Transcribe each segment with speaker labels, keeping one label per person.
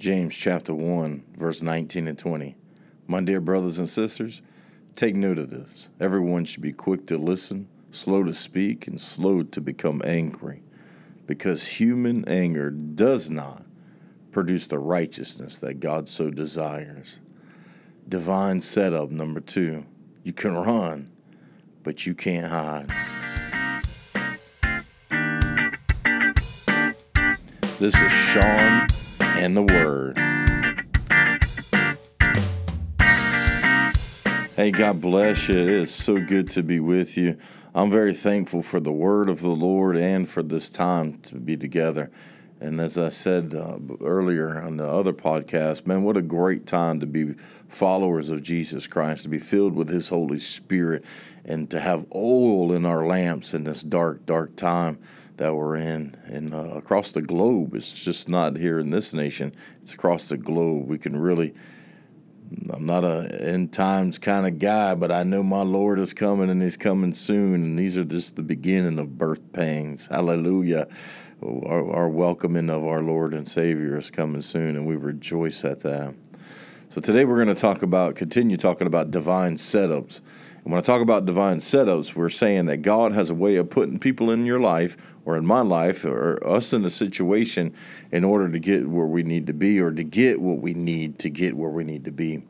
Speaker 1: James chapter 1, verse 19 and 20. My dear brothers and sisters, take note of this. Everyone should be quick to listen, slow to speak, and slow to become angry, because human anger does not produce the righteousness that God so desires. Divine setup number two you can run, but you can't hide. This is Sean and the Word. Hey, God bless you. It is so good to be with you. I'm very thankful for the Word of the Lord and for this time to be together. And as I said uh, earlier on the other podcast, man, what a great time to be followers of Jesus Christ, to be filled with His Holy Spirit, and to have oil in our lamps in this dark, dark time that we're in and uh, across the globe. It's just not here in this nation, it's across the globe. We can really. I'm not a end times kind of guy, but I know my Lord is coming and He's coming soon. And these are just the beginning of birth pains. Hallelujah. Our, our welcoming of our Lord and Savior is coming soon, and we rejoice at that. So today we're going to talk about, continue talking about divine setups. And when I talk about divine setups, we're saying that God has a way of putting people in your life or in my life or us in a situation in order to get where we need to be or to get what we need to get where we need to be.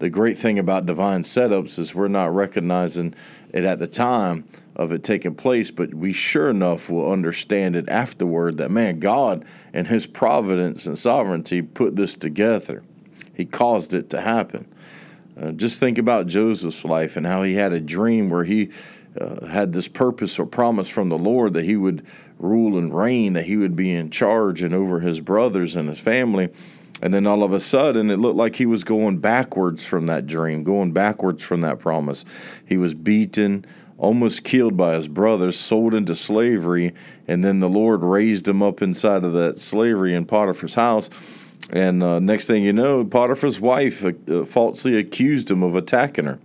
Speaker 1: The great thing about divine setups is we're not recognizing it at the time of it taking place, but we sure enough will understand it afterward that, man, God and His providence and sovereignty put this together. He caused it to happen. Uh, just think about Joseph's life and how he had a dream where he uh, had this purpose or promise from the Lord that he would rule and reign, that he would be in charge and over his brothers and his family. And then all of a sudden, it looked like he was going backwards from that dream, going backwards from that promise. He was beaten, almost killed by his brothers, sold into slavery, and then the Lord raised him up inside of that slavery in Potiphar's house and uh, next thing you know, Potiphar's wife uh, falsely accused him of attacking her.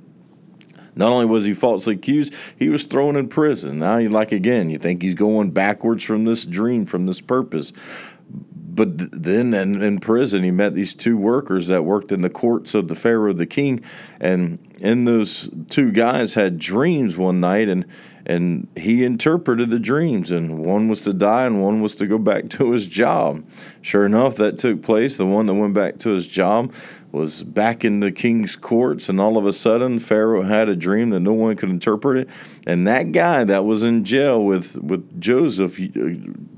Speaker 1: Not only was he falsely accused, he was thrown in prison. Now, you like again, you think he's going backwards from this dream, from this purpose. But th- then in, in prison, he met these two workers that worked in the courts of the Pharaoh, the king. And in those two guys had dreams one night, and and he interpreted the dreams and one was to die and one was to go back to his job. Sure enough that took place. The one that went back to his job was back in the king's courts and all of a sudden pharaoh had a dream that no one could interpret it. And that guy that was in jail with with joseph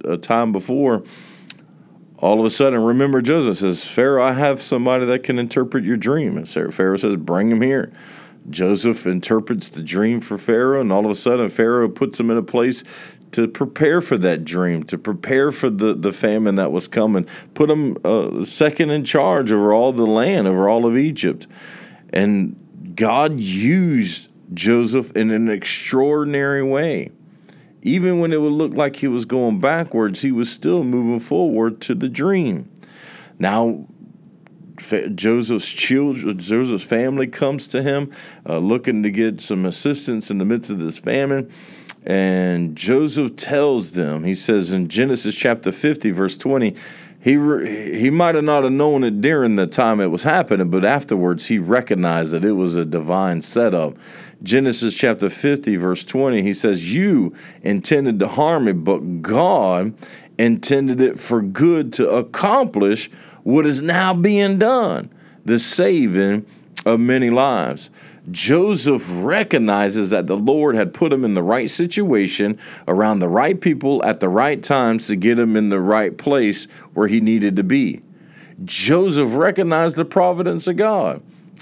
Speaker 1: a time before all of a sudden remember joseph says pharaoh i have somebody that can interpret your dream. And pharaoh says bring him here Joseph interprets the dream for Pharaoh, and all of a sudden, Pharaoh puts him in a place to prepare for that dream, to prepare for the, the famine that was coming, put him uh, second in charge over all the land, over all of Egypt. And God used Joseph in an extraordinary way. Even when it would look like he was going backwards, he was still moving forward to the dream. Now, Joseph's children, Joseph's family comes to him, uh, looking to get some assistance in the midst of this famine. And Joseph tells them, he says in Genesis chapter 50, verse 20, he, re- he might have not have known it during the time it was happening, but afterwards he recognized that it was a divine setup. Genesis chapter 50, verse 20, he says, You intended to harm me, but God intended it for good to accomplish what is now being done the saving of many lives. Joseph recognizes that the Lord had put him in the right situation, around the right people at the right times to get him in the right place where he needed to be. Joseph recognized the providence of God.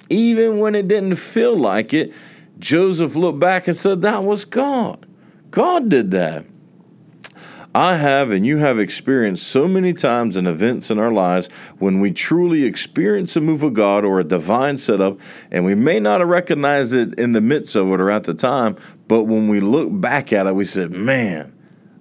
Speaker 1: Even when it didn't feel like it, Joseph looked back and said, That was God. God did that. I have and you have experienced so many times in events in our lives when we truly experience a move of God or a divine setup, and we may not have recognized it in the midst of it or at the time, but when we look back at it, we said, man,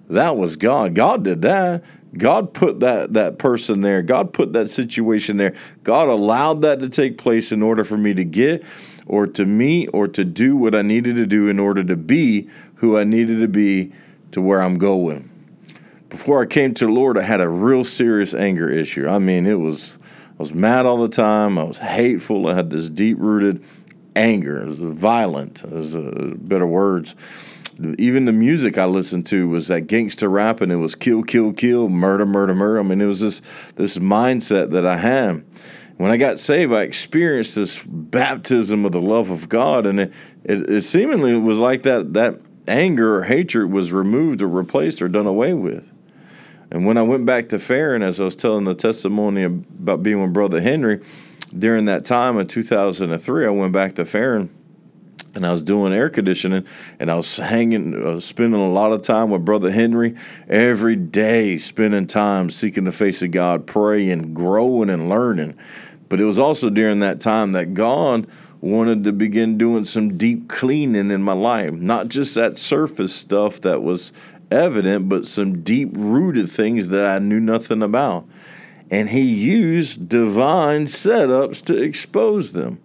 Speaker 1: that was God. God did that. God put that, that person there. God put that situation there. God allowed that to take place in order for me to get or to meet or to do what I needed to do in order to be who I needed to be to where I'm going before I came to the Lord, I had a real serious anger issue. I mean, it was I was mad all the time. I was hateful. I had this deep rooted anger. It was violent, is uh, better words. Even the music I listened to was that gangster rap, and it was kill, kill, kill, murder, murder, murder. I mean, it was this this mindset that I had. When I got saved, I experienced this baptism of the love of God, and it, it, it seemingly was like that that anger or hatred was removed or replaced or done away with. And when I went back to Farron, as I was telling the testimony about being with Brother Henry, during that time of 2003, I went back to Farron and I was doing air conditioning and I was hanging, uh, spending a lot of time with Brother Henry every day, spending time seeking the face of God, praying, growing, and learning. But it was also during that time that God wanted to begin doing some deep cleaning in my life, not just that surface stuff that was evident, but some deep rooted things that I knew nothing about. And He used divine setups to expose them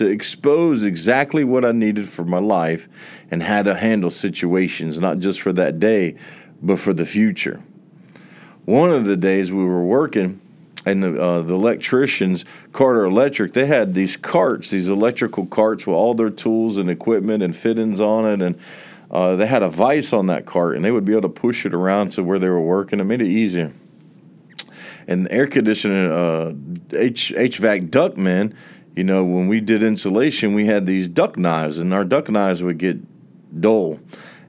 Speaker 1: to expose exactly what I needed for my life and how to handle situations, not just for that day, but for the future. One of the days we were working, and the, uh, the electricians, Carter Electric, they had these carts, these electrical carts with all their tools and equipment and fittings on it, and uh, they had a vise on that cart, and they would be able to push it around to where they were working. It made it easier. And air conditioning, uh, H- HVAC duct men, you know, when we did insulation, we had these duct knives, and our duct knives would get dull.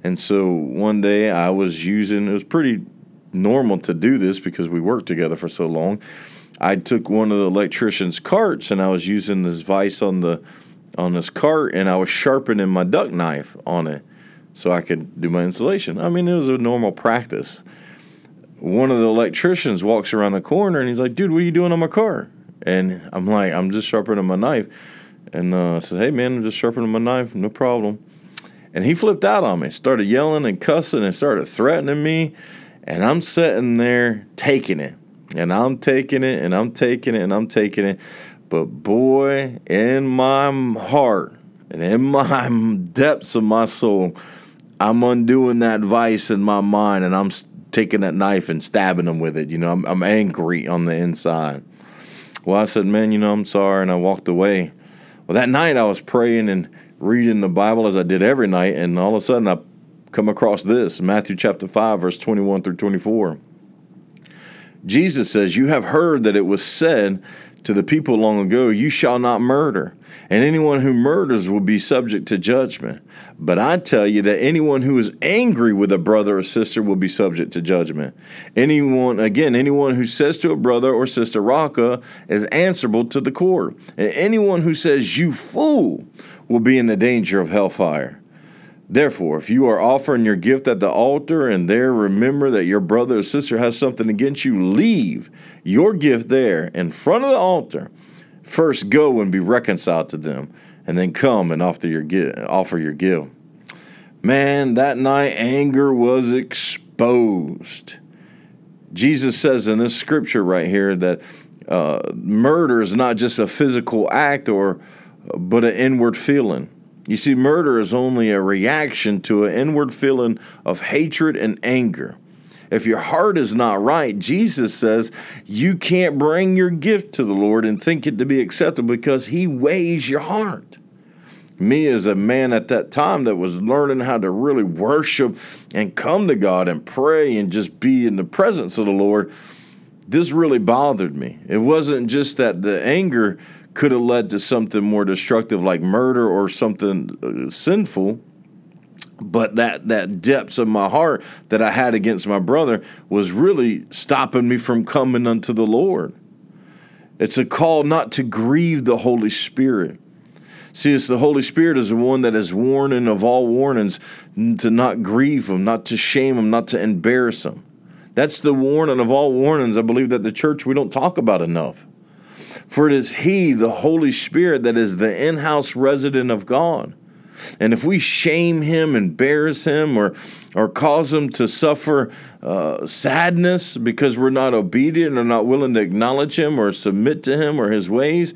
Speaker 1: And so one day I was using, it was pretty normal to do this because we worked together for so long. I took one of the electrician's carts and I was using this vise on the on this cart and I was sharpening my duct knife on it so I could do my installation. I mean, it was a normal practice. One of the electricians walks around the corner and he's like, "Dude, what are you doing on my car?" And I'm like, I'm just sharpening my knife. And uh, I said, hey, man, I'm just sharpening my knife, no problem. And he flipped out on me, started yelling and cussing and started threatening me. And I'm sitting there taking it. And I'm taking it and I'm taking it and I'm taking it. But boy, in my heart and in my depths of my soul, I'm undoing that vise in my mind and I'm taking that knife and stabbing him with it. You know, I'm, I'm angry on the inside. Well, I said, Man, you know, I'm sorry. And I walked away. Well, that night I was praying and reading the Bible as I did every night. And all of a sudden I come across this Matthew chapter 5, verse 21 through 24. Jesus says, You have heard that it was said to the people long ago, You shall not murder, and anyone who murders will be subject to judgment. But I tell you that anyone who is angry with a brother or sister will be subject to judgment. Anyone, again, anyone who says to a brother or sister, Raca, is answerable to the court. And anyone who says, You fool, will be in the danger of hellfire. Therefore, if you are offering your gift at the altar and there remember that your brother or sister has something against you, leave your gift there in front of the altar. First go and be reconciled to them, and then come and offer your gift, offer your gift. Man, that night anger was exposed. Jesus says in this scripture right here that uh, murder is not just a physical act or but an inward feeling. You see, murder is only a reaction to an inward feeling of hatred and anger. If your heart is not right, Jesus says you can't bring your gift to the Lord and think it to be acceptable because He weighs your heart. Me, as a man at that time that was learning how to really worship and come to God and pray and just be in the presence of the Lord, this really bothered me. It wasn't just that the anger could have led to something more destructive like murder or something uh, sinful but that that depths of my heart that I had against my brother was really stopping me from coming unto the Lord. It's a call not to grieve the Holy Spirit. See, it's the Holy Spirit is the one that is warning of all warnings to not grieve him, not to shame him, not to embarrass him. That's the warning of all warnings. I believe that the church we don't talk about enough. For it is He, the Holy Spirit, that is the in house resident of God. And if we shame him, embarrass him, or, or cause him to suffer uh, sadness because we're not obedient or not willing to acknowledge him or submit to him or his ways,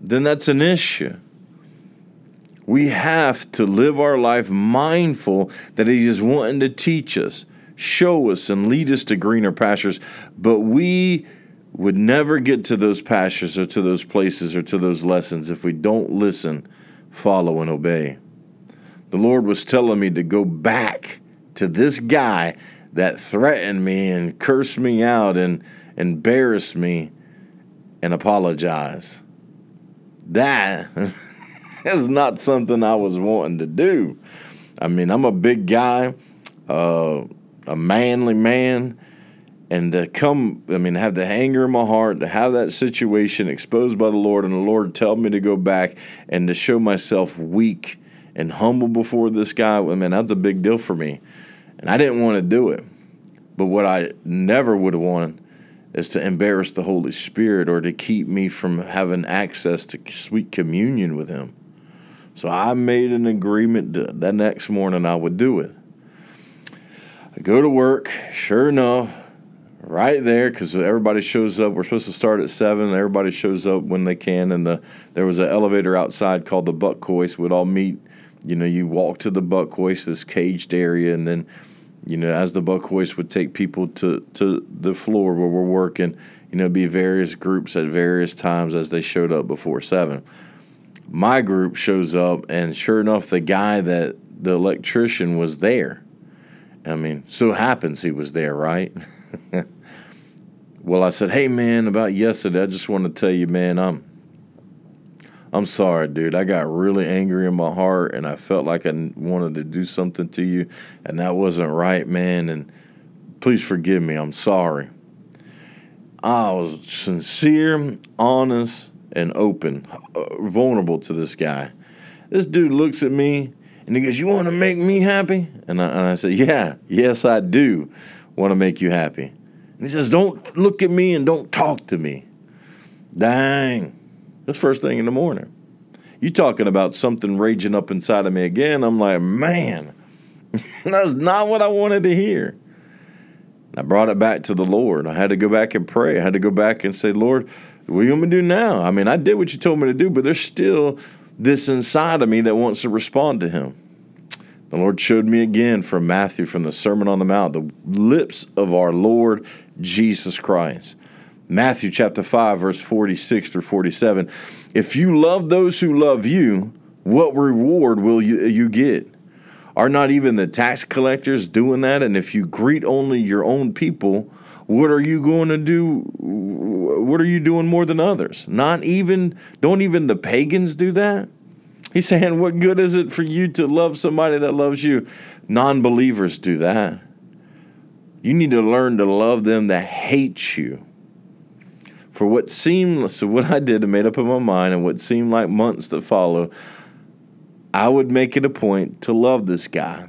Speaker 1: then that's an issue. We have to live our life mindful that he is wanting to teach us, show us, and lead us to greener pastures. But we would never get to those pastures or to those places or to those lessons if we don't listen, follow, and obey. The Lord was telling me to go back to this guy that threatened me and cursed me out and embarrassed me and apologize. That is not something I was wanting to do. I mean, I'm a big guy, uh, a manly man, and to come, I mean, have the anger in my heart, to have that situation exposed by the Lord, and the Lord tell me to go back and to show myself weak and humble before this guy, I mean, that's a big deal for me. And I didn't want to do it. But what I never would have wanted is to embarrass the Holy Spirit or to keep me from having access to sweet communion with Him. So I made an agreement that next morning I would do it. I go to work, sure enough, right there because everybody shows up. We're supposed to start at seven. Everybody shows up when they can, and the there was an elevator outside called the Buck. We'd all meet. You know, you walk to the Buck this caged area, and then you know, as the Buck Hoist would take people to to the floor where we're working. You know, be various groups at various times as they showed up before seven. My group shows up, and sure enough, the guy that the electrician was there. I mean, so happens he was there, right? well, I said, "Hey, man, about yesterday, I just want to tell you, man, I'm I'm sorry, dude. I got really angry in my heart, and I felt like I wanted to do something to you, and that wasn't right, man. And please forgive me. I'm sorry." I was sincere, honest, and open, uh, vulnerable to this guy. This dude looks at me and he goes, You want to make me happy? And I, and I said, Yeah, yes, I do want to make you happy. And he says, Don't look at me and don't talk to me. Dang. That's first thing in the morning. You talking about something raging up inside of me again? I'm like, Man, that's not what I wanted to hear. I brought it back to the Lord. I had to go back and pray. I had to go back and say, Lord, what are you going to do now? I mean, I did what you told me to do, but there's still this inside of me that wants to respond to Him. The Lord showed me again from Matthew, from the Sermon on the Mount, the lips of our Lord Jesus Christ. Matthew chapter 5, verse 46 through 47. If you love those who love you, what reward will you, you get? Are not even the tax collectors doing that? And if you greet only your own people, what are you going to do? What are you doing more than others? Not even, don't even the pagans do that? He's saying, What good is it for you to love somebody that loves you? Non believers do that. You need to learn to love them that hate you. For what seemed, so what I did, I made up in my mind, and what seemed like months that followed, I would make it a point to love this guy.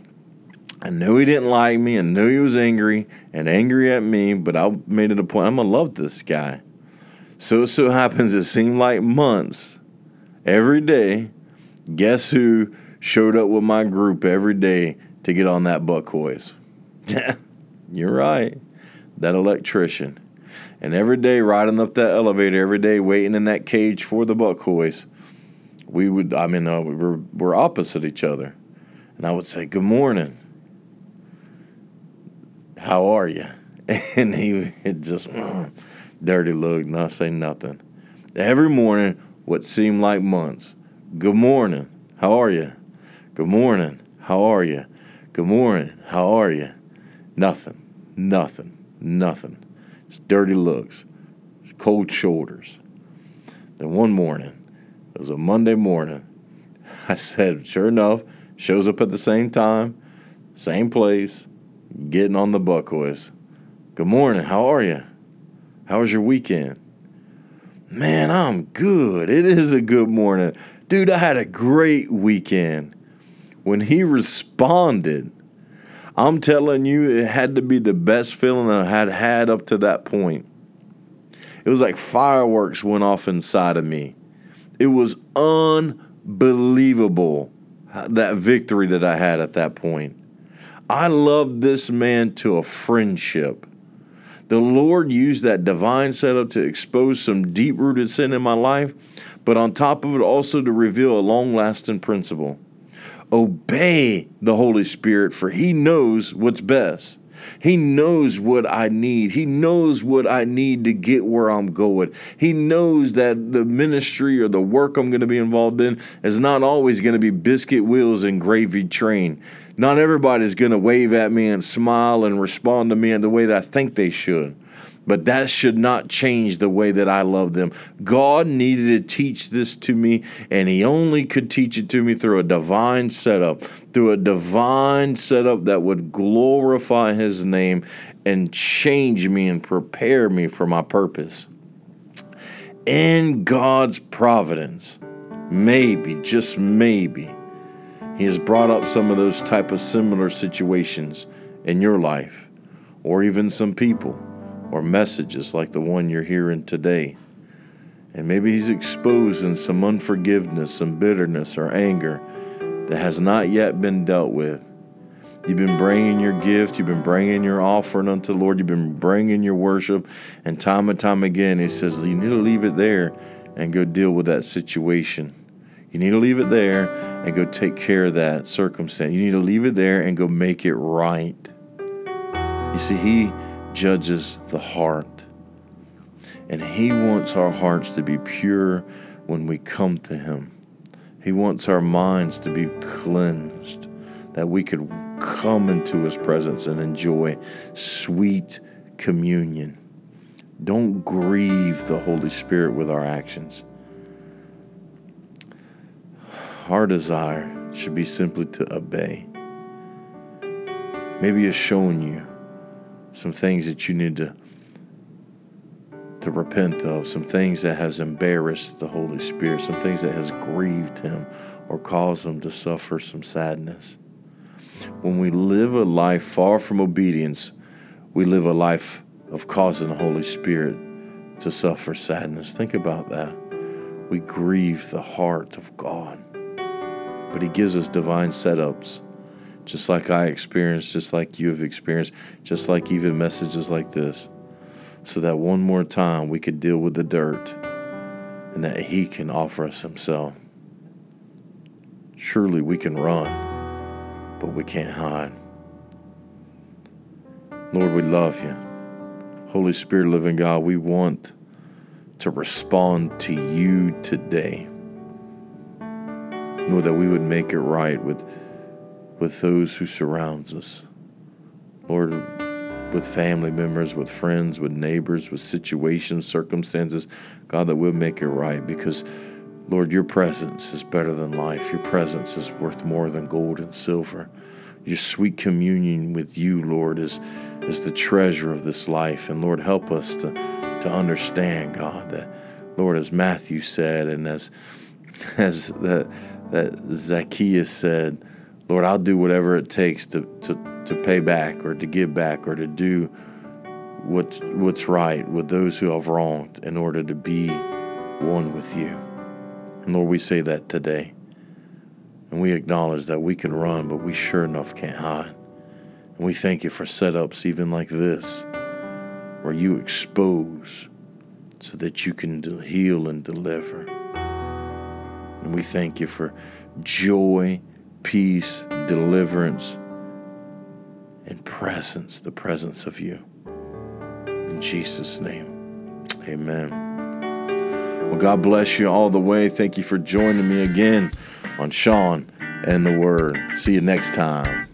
Speaker 1: I knew he didn't like me. I knew he was angry and angry at me, but I made it a point. I'm to love this guy. So it so happens it seemed like months every day. Guess who showed up with my group every day to get on that Buck Hoist? You're right. That electrician. And every day riding up that elevator, every day waiting in that cage for the Buck Hoist, we would, I mean, uh, we were, we're opposite each other. And I would say, Good morning how are you? And he would just dirty look, not say nothing. Every morning, what seemed like months. Good morning. How are you? Good morning. How are you? Good morning. How are you? Nothing. Nothing. Nothing. It's dirty looks. it's Cold shoulders. Then one morning, it was a Monday morning, I said, sure enough, shows up at the same time, same place, getting on the Buck Hoist. Good morning. How are you? How was your weekend? Man, I'm good. It is a good morning. Dude, I had a great weekend. When he responded, I'm telling you, it had to be the best feeling I had had up to that point. It was like fireworks went off inside of me. It was unbelievable uh, that victory that I had at that point. I loved this man to a friendship. The Lord used that divine setup to expose some deep rooted sin in my life, but on top of it, also to reveal a long lasting principle. Obey the Holy Spirit, for He knows what's best. He knows what I need. He knows what I need to get where I'm going. He knows that the ministry or the work I'm going to be involved in is not always going to be biscuit wheels and gravy train. Not everybody's going to wave at me and smile and respond to me in the way that I think they should but that should not change the way that I love them. God needed to teach this to me, and He only could teach it to me through a divine setup, through a divine setup that would glorify His name and change me and prepare me for my purpose. In God's providence, maybe, just maybe, He has brought up some of those type of similar situations in your life or even some people or messages like the one you're hearing today. And maybe He's exposing some unforgiveness, some bitterness, or anger that has not yet been dealt with. You've been bringing your gift, you've been bringing your offering unto the Lord, you've been bringing your worship, and time and time again, He says, You need to leave it there and go deal with that situation. You need to leave it there and go take care of that circumstance. You need to leave it there and go make it right. You see, He judges the heart. And He wants our hearts to be pure when we come to Him. He wants our minds to be cleansed, that we could come into His presence and enjoy sweet communion. Don't grieve the Holy Spirit with our actions. Our desire should be simply to obey. Maybe it's showing you some things that you need to to repent of, some things that has embarrassed the Holy Spirit, some things that has grieved him or caused him to suffer some sadness. When we live a life far from obedience, we live a life of causing the Holy Spirit to suffer sadness. Think about that. We grieve the heart of God. But He gives us divine setups just like I experienced, just like you have experienced, just like even messages like this, so that one more time we could deal with the dirt and that He can offer us Himself. Surely we can run, but we can't hide. Lord, we love you. Holy Spirit, living God, we want to respond to you today. Lord, that we would make it right with with those who surrounds us. Lord, with family members, with friends, with neighbors, with situations, circumstances, God, that we'll make it right because, Lord, your presence is better than life. Your presence is worth more than gold and silver. Your sweet communion with you, Lord, is, is the treasure of this life. And Lord, help us to, to understand, God, that, Lord, as Matthew said, and as as that, that Zacchaeus said, Lord, I'll do whatever it takes to, to, to pay back or to give back or to do what's, what's right with those who have wronged in order to be one with you. And Lord, we say that today. And we acknowledge that we can run, but we sure enough can't hide. And we thank you for setups even like this, where you expose so that you can heal and deliver. And we thank you for joy peace, deliverance, and presence, the presence of you. In Jesus' name, amen. Well, God bless you all the way. Thank you for joining me again on Sean and the Word. See you next time.